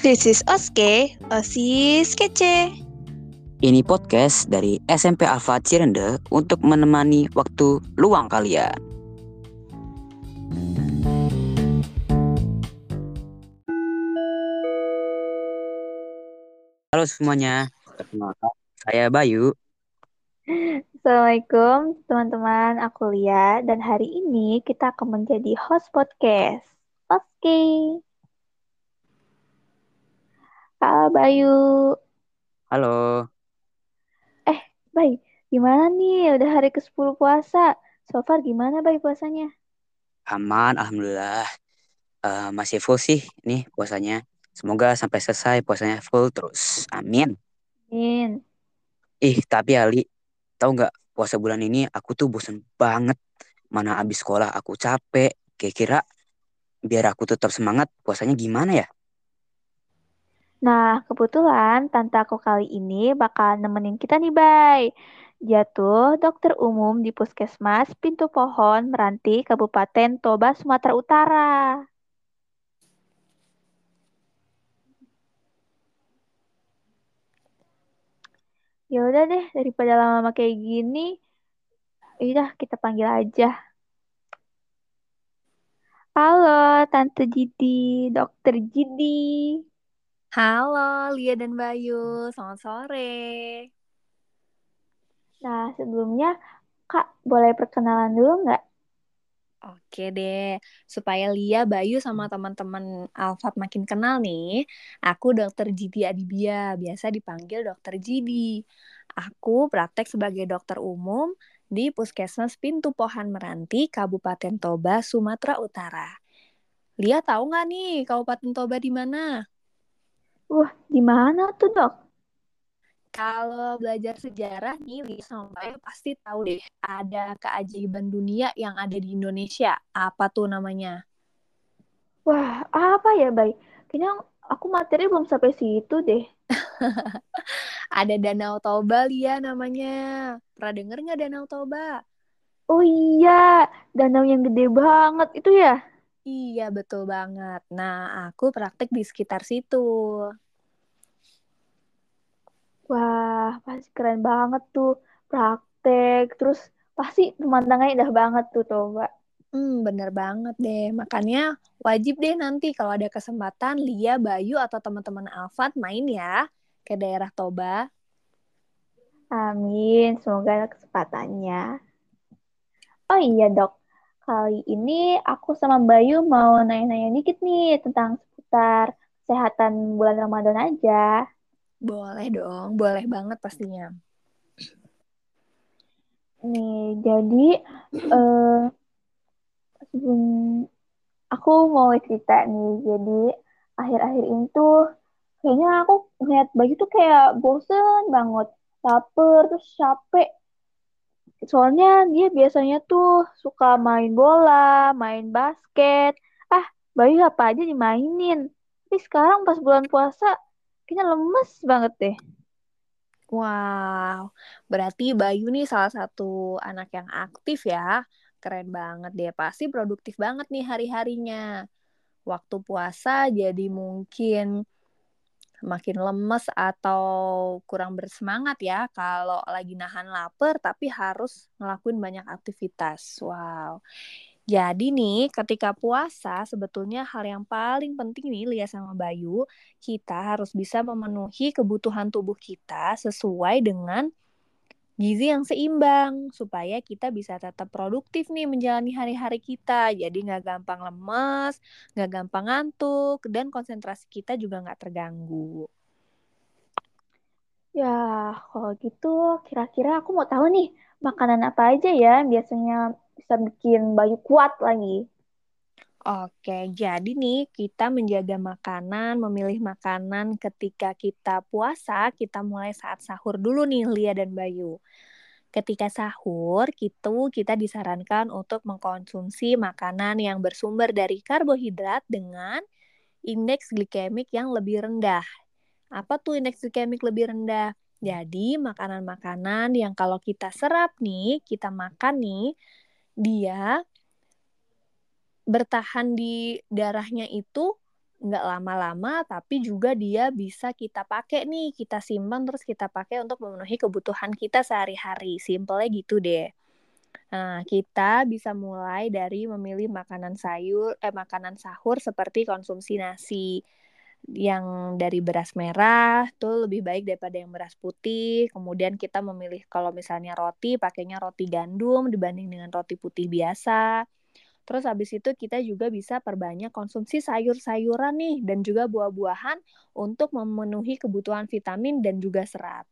This is Oske, Osis Kece. Ini podcast dari SMP Alfa Cirende untuk menemani waktu luang kalian. Halo semuanya, perkenalkan saya Bayu. Assalamualaikum teman-teman, aku Lia dan hari ini kita akan menjadi host podcast. Oke. Halo Bayu. Halo, Bay, gimana nih? Udah hari ke-10 puasa. So far gimana Bay puasanya? aman, alhamdulillah. Eh, masih full sih nih puasanya. Semoga sampai selesai puasanya full terus. Amin. Min. Ih, tapi Ali, tahu nggak puasa bulan ini aku tuh bosen banget. Mana abis sekolah aku capek. Kira-kira biar aku tetap semangat puasanya gimana ya? Nah, kebetulan tante aku kali ini bakal nemenin kita nih, Bay. Dia tuh dokter umum di Puskesmas Pintu Pohon, Meranti, Kabupaten Toba, Sumatera Utara. Ya udah deh, daripada lama-lama kayak gini, udah kita panggil aja. Halo, Tante Jidi, Dokter Jidi. Halo Lia dan Bayu, selamat sore. Nah, sebelumnya Kak boleh perkenalan dulu nggak? Oke deh, supaya Lia, Bayu sama teman-teman Alfat makin kenal nih, aku Dokter Jidi Adibia, biasa dipanggil Dokter Jidi. Aku praktek sebagai dokter umum di Puskesmas Pintu Pohan Meranti, Kabupaten Toba, Sumatera Utara. Lia tahu nggak nih Kabupaten Toba di mana? Wah, di mana tuh dok? Kalau belajar sejarah nih, Lia sama Bayu pasti tahu deh, ada keajaiban dunia yang ada di Indonesia. Apa tuh namanya? Wah, apa ya, Bay? Kayaknya aku materi belum sampai situ deh. Ada Danau Toba, Lia namanya. Pernah denger nggak Danau Toba? Oh iya, danau yang gede banget itu ya? Iya, betul banget. Nah, aku praktek di sekitar situ. Wah, pasti keren banget tuh praktek. Terus pasti pemandangannya indah banget tuh, coba. Hmm, bener banget deh. Makanya wajib deh nanti kalau ada kesempatan Lia, Bayu, atau teman-teman Alfat main ya ke daerah Toba. Amin, semoga ada kesempatannya. Oh iya, dok. Kali ini aku sama Bayu mau nanya-nanya dikit nih tentang seputar kesehatan bulan Ramadan aja. Boleh dong, boleh banget pastinya. Nih, jadi eh, sebelum aku mau cerita nih, jadi akhir-akhir ini tuh kayaknya aku ngeliat Bayu tuh kayak bosen banget, lapar, terus capek. Soalnya dia biasanya tuh suka main bola, main basket. Ah, Bayu apa aja dimainin. Tapi sekarang pas bulan puasa, kayaknya lemes banget deh. Wow, berarti Bayu nih salah satu anak yang aktif ya. Keren banget deh, pasti produktif banget nih hari-harinya. Waktu puasa jadi mungkin makin lemes atau kurang bersemangat ya kalau lagi nahan lapar tapi harus ngelakuin banyak aktivitas. Wow. Jadi nih ketika puasa sebetulnya hal yang paling penting nih Lia sama Bayu, kita harus bisa memenuhi kebutuhan tubuh kita sesuai dengan gizi yang seimbang supaya kita bisa tetap produktif nih menjalani hari-hari kita. Jadi nggak gampang lemes, nggak gampang ngantuk, dan konsentrasi kita juga nggak terganggu. Ya, kalau gitu kira-kira aku mau tahu nih makanan apa aja ya biasanya bisa bikin Bayu kuat lagi. Oke, jadi nih kita menjaga makanan, memilih makanan ketika kita puasa, kita mulai saat sahur dulu nih Lia dan Bayu. Ketika sahur, itu kita disarankan untuk mengkonsumsi makanan yang bersumber dari karbohidrat dengan indeks glikemik yang lebih rendah. Apa tuh indeks glikemik lebih rendah? Jadi, makanan-makanan yang kalau kita serap nih, kita makan nih, dia bertahan di darahnya itu nggak lama-lama tapi juga dia bisa kita pakai nih kita simpan terus kita pakai untuk memenuhi kebutuhan kita sehari-hari simpelnya gitu deh Nah, kita bisa mulai dari memilih makanan sayur, eh makanan sahur seperti konsumsi nasi yang dari beras merah tuh lebih baik daripada yang beras putih. Kemudian kita memilih kalau misalnya roti, pakainya roti gandum dibanding dengan roti putih biasa. Terus habis itu kita juga bisa perbanyak konsumsi sayur-sayuran nih dan juga buah-buahan untuk memenuhi kebutuhan vitamin dan juga serat.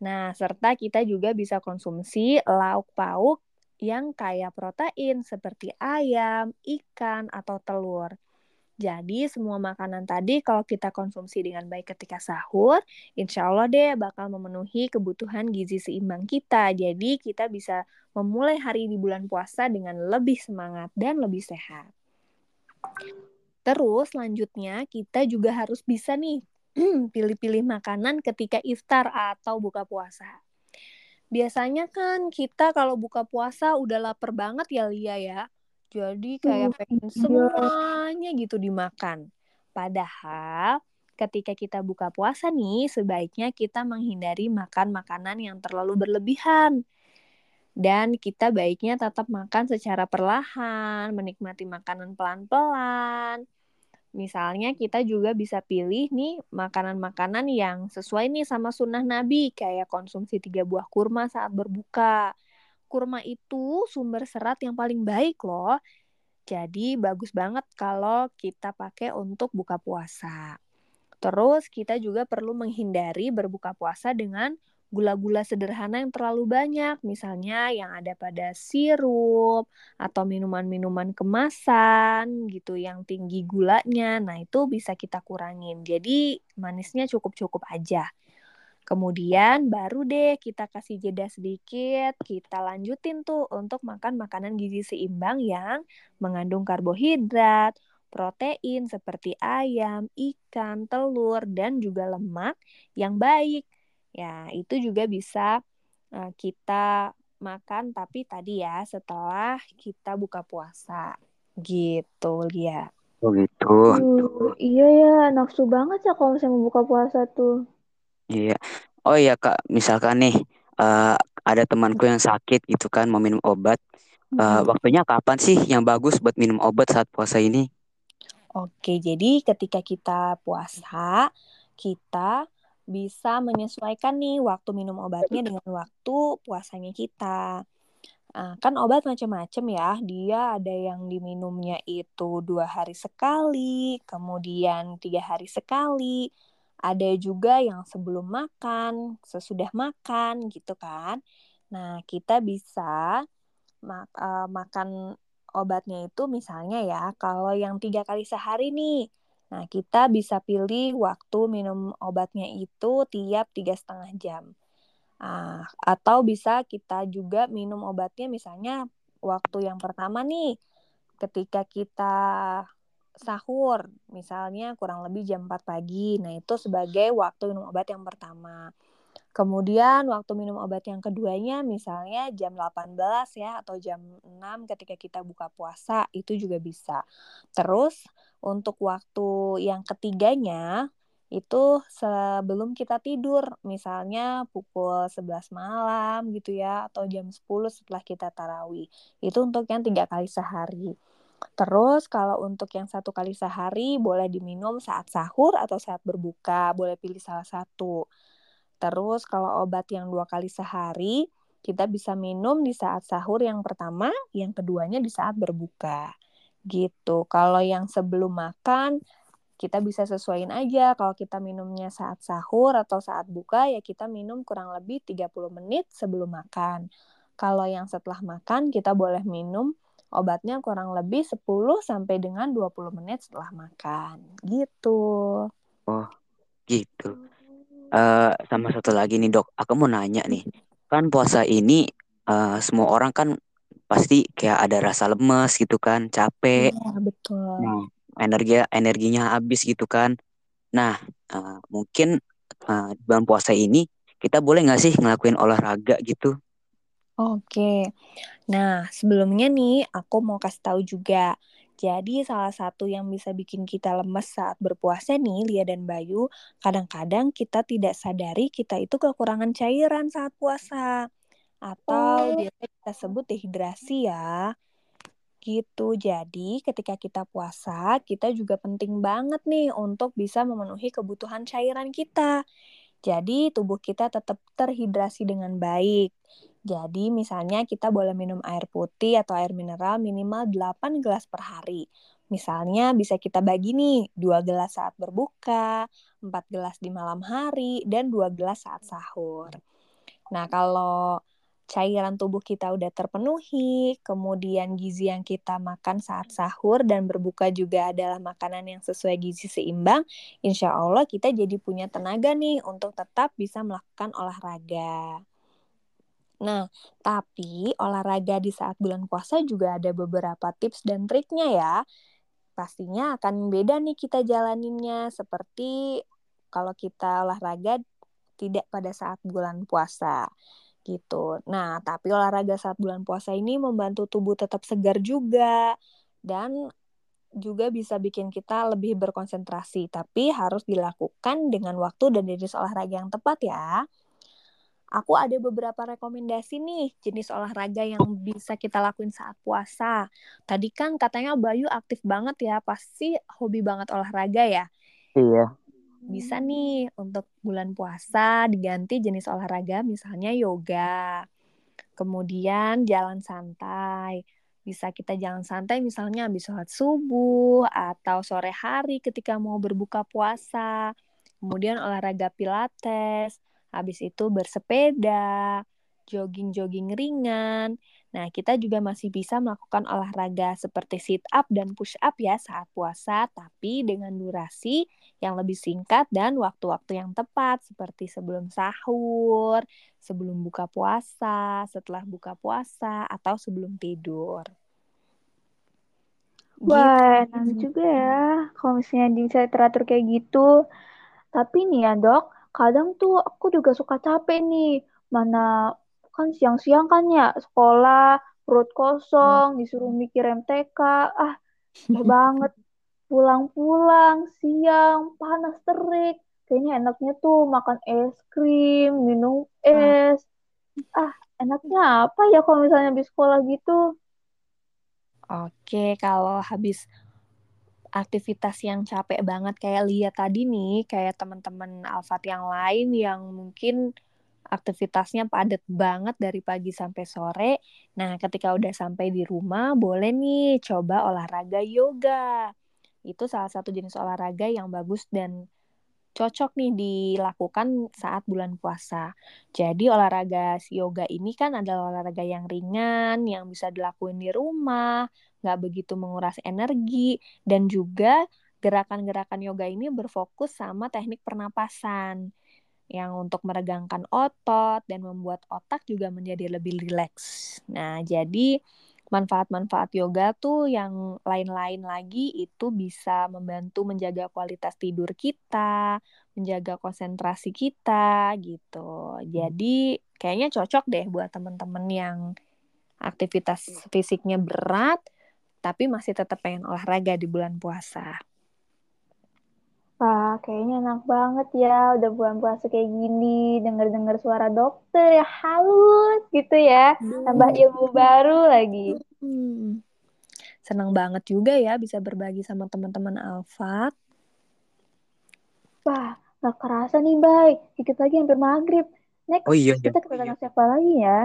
Nah, serta kita juga bisa konsumsi lauk pauk yang kaya protein seperti ayam, ikan, atau telur. Jadi semua makanan tadi kalau kita konsumsi dengan baik ketika sahur, insya Allah deh bakal memenuhi kebutuhan gizi seimbang kita. Jadi kita bisa memulai hari di bulan puasa dengan lebih semangat dan lebih sehat. Terus selanjutnya kita juga harus bisa nih pilih-pilih makanan ketika iftar atau buka puasa. Biasanya kan kita kalau buka puasa udah lapar banget ya Lia ya. Jadi kayak pengen semuanya gitu dimakan. Padahal ketika kita buka puasa nih, sebaiknya kita menghindari makan makanan yang terlalu berlebihan. Dan kita baiknya tetap makan secara perlahan, menikmati makanan pelan-pelan, Misalnya kita juga bisa pilih nih makanan-makanan yang sesuai nih sama sunnah Nabi, kayak konsumsi tiga buah kurma saat berbuka. Kurma itu sumber serat yang paling baik loh. Jadi bagus banget kalau kita pakai untuk buka puasa. Terus kita juga perlu menghindari berbuka puasa dengan gula-gula sederhana yang terlalu banyak, misalnya yang ada pada sirup atau minuman-minuman kemasan gitu yang tinggi gulanya. Nah, itu bisa kita kurangin. Jadi, manisnya cukup-cukup aja. Kemudian baru deh kita kasih jeda sedikit, kita lanjutin tuh untuk makan makanan gizi seimbang yang mengandung karbohidrat, protein seperti ayam, ikan, telur, dan juga lemak yang baik Ya, itu juga bisa uh, kita makan tapi tadi ya setelah kita buka puasa. Gitu, Lia. Oh gitu. Uh, iya ya, nafsu banget ya kalau misalnya buka puasa tuh. Iya. Oh iya Kak, misalkan nih uh, ada temanku yang sakit gitu kan mau minum obat. Uh. Waktunya kapan sih yang bagus buat minum obat saat puasa ini? Oke, jadi ketika kita puasa, kita bisa menyesuaikan nih waktu minum obatnya dengan waktu puasanya kita. Nah, kan obat macam-macam ya. Dia ada yang diminumnya itu dua hari sekali, kemudian tiga hari sekali. Ada juga yang sebelum makan, sesudah makan gitu kan. Nah, kita bisa mak uh, makan obatnya itu misalnya ya, kalau yang tiga kali sehari nih, Nah, kita bisa pilih waktu minum obatnya itu tiap tiga setengah jam. Nah, atau bisa kita juga minum obatnya misalnya waktu yang pertama nih, ketika kita sahur, misalnya kurang lebih jam 4 pagi. Nah, itu sebagai waktu minum obat yang pertama. Kemudian waktu minum obat yang keduanya misalnya jam 18 ya atau jam 6 ketika kita buka puasa itu juga bisa. Terus untuk waktu yang ketiganya itu sebelum kita tidur, misalnya pukul 11 malam gitu ya, atau jam 10 setelah kita tarawih. Itu untuk yang tiga kali sehari. Terus kalau untuk yang satu kali sehari boleh diminum saat sahur atau saat berbuka, boleh pilih salah satu. Terus kalau obat yang dua kali sehari, kita bisa minum di saat sahur yang pertama, yang keduanya di saat berbuka gitu. Kalau yang sebelum makan kita bisa sesuaiin aja kalau kita minumnya saat sahur atau saat buka ya kita minum kurang lebih 30 menit sebelum makan. Kalau yang setelah makan kita boleh minum obatnya kurang lebih 10 sampai dengan 20 menit setelah makan. Gitu. Oh, gitu. Uh, sama satu lagi nih, Dok. Aku mau nanya nih. Kan puasa ini uh, semua orang kan pasti kayak ada rasa lemes gitu kan, capek. Iya, betul. Nah, energi energinya habis gitu kan. Nah, uh, mungkin uh, di bulan puasa ini kita boleh nggak sih ngelakuin olahraga gitu? Oke. Nah, sebelumnya nih aku mau kasih tahu juga. Jadi salah satu yang bisa bikin kita lemes saat berpuasa nih, Lia dan Bayu, kadang-kadang kita tidak sadari kita itu kekurangan cairan saat puasa. Atau Oh. biasa kita sebut dehidrasi ya. Gitu. Jadi ketika kita puasa, kita juga penting banget nih untuk bisa memenuhi kebutuhan cairan kita. Jadi tubuh kita tetap terhidrasi dengan baik. Jadi misalnya kita boleh minum air putih atau air mineral minimal 8 gelas per hari. Misalnya bisa kita bagi nih, 2 gelas saat berbuka, 4 gelas di malam hari, dan 2 gelas saat sahur. Nah, kalau cairan tubuh kita udah terpenuhi, kemudian gizi yang kita makan saat sahur dan berbuka juga adalah makanan yang sesuai gizi seimbang, insya Allah kita jadi punya tenaga nih untuk tetap bisa melakukan olahraga. Nah, tapi olahraga di saat bulan puasa juga ada beberapa tips dan triknya ya. Pastinya akan beda nih kita jalaninnya, seperti kalau kita olahraga tidak pada saat bulan puasa gitu. Nah, tapi olahraga saat bulan puasa ini membantu tubuh tetap segar juga dan juga bisa bikin kita lebih berkonsentrasi, tapi harus dilakukan dengan waktu dan jenis olahraga yang tepat ya. Aku ada beberapa rekomendasi nih jenis olahraga yang bisa kita lakuin saat puasa. Tadi kan katanya Bayu aktif banget ya, pasti hobi banget olahraga ya. Iya. Bisa nih untuk bulan puasa diganti jenis olahraga misalnya yoga. Kemudian jalan santai. Bisa kita jalan santai misalnya habis sholat subuh atau sore hari ketika mau berbuka puasa. Kemudian olahraga pilates. Habis itu bersepeda, jogging-jogging ringan. Nah, kita juga masih bisa melakukan olahraga seperti sit up dan push up ya saat puasa, tapi dengan durasi yang lebih singkat dan waktu-waktu yang tepat seperti sebelum sahur, sebelum buka puasa, setelah buka puasa, atau sebelum tidur. Wah, Gitu. enak juga ya kalau misalnya bisa teratur kayak gitu. Tapi nih ya dok, kadang tuh aku juga suka capek nih. Mana kan siang-siang kan ya sekolah, perut kosong, disuruh mikir MTK. Ah, banget. Pulang-pulang, siang, panas terik. Kayaknya enaknya tuh makan es krim, minum es. Ah, enaknya apa ya kalau misalnya habis sekolah gitu? Oke, kalau habis aktivitas yang capek banget kayak lihat tadi nih, kayak teman-teman Alfat yang lain yang mungkin aktivitasnya padat banget dari pagi sampai sore. Nah, ketika udah sampai di rumah, boleh nih coba olahraga yoga. Itu salah satu jenis olahraga yang bagus dan cocok nih dilakukan saat bulan puasa. Jadi olahraga yoga ini kan adalah olahraga yang ringan, yang bisa dilakuin di rumah, nggak begitu menguras energi, dan juga gerakan-gerakan yoga ini berfokus sama teknik pernapasan yang untuk meregangkan otot dan membuat otak juga menjadi lebih rileks. Nah, jadi manfaat-manfaat yoga tuh yang lain-lain lagi itu bisa membantu menjaga kualitas tidur kita, menjaga konsentrasi kita gitu. Jadi kayaknya cocok deh buat temen-temen yang aktivitas fisiknya berat tapi masih tetap pengen olahraga di bulan puasa. Wah, kayaknya enak banget ya udah bulan puasa kayak gini, denger-denger suara dokter ya halus gitu ya, tambah ilmu baru lagi. Hmm. Senang banget juga ya bisa berbagi sama teman-teman Alfat. Wah, gak kerasa nih, Bay. Dikit lagi hampir maghrib. Next, Oh iya, iya. kita kedatangan siapa lagi ya?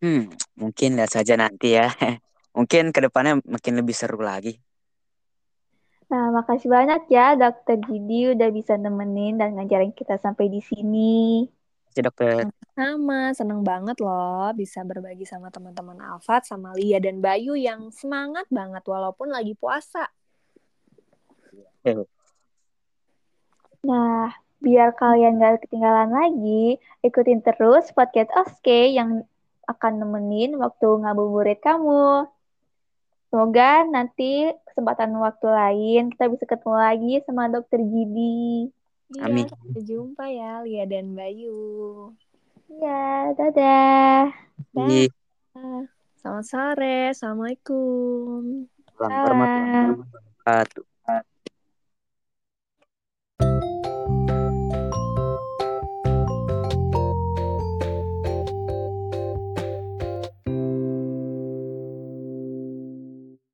Hmm, mungkin lihat saja nanti ya. Mungkin ke depannya makin lebih seru lagi. Nah, makasih banyak ya Dokter Gidi udah bisa nemenin dan ngajarin kita sampai di sini. Oke, dokter. Sama, seneng banget loh bisa berbagi sama teman-teman Alfat, sama Lia dan Bayu yang semangat banget walaupun lagi puasa. Nah, biar kalian gak ketinggalan lagi, ikutin terus podcast Oske yang akan nemenin waktu ngabuburit kamu. Semoga nanti kesempatan waktu lain kita bisa ketemu lagi sama Dokter Gidi. Iya, Amin. sampai jumpa ya Lia dan Bayu. Ya, dadah. Dah. Iya. Selamat sore, Assalamualaikum. Warahmatullahi wabarakatuh.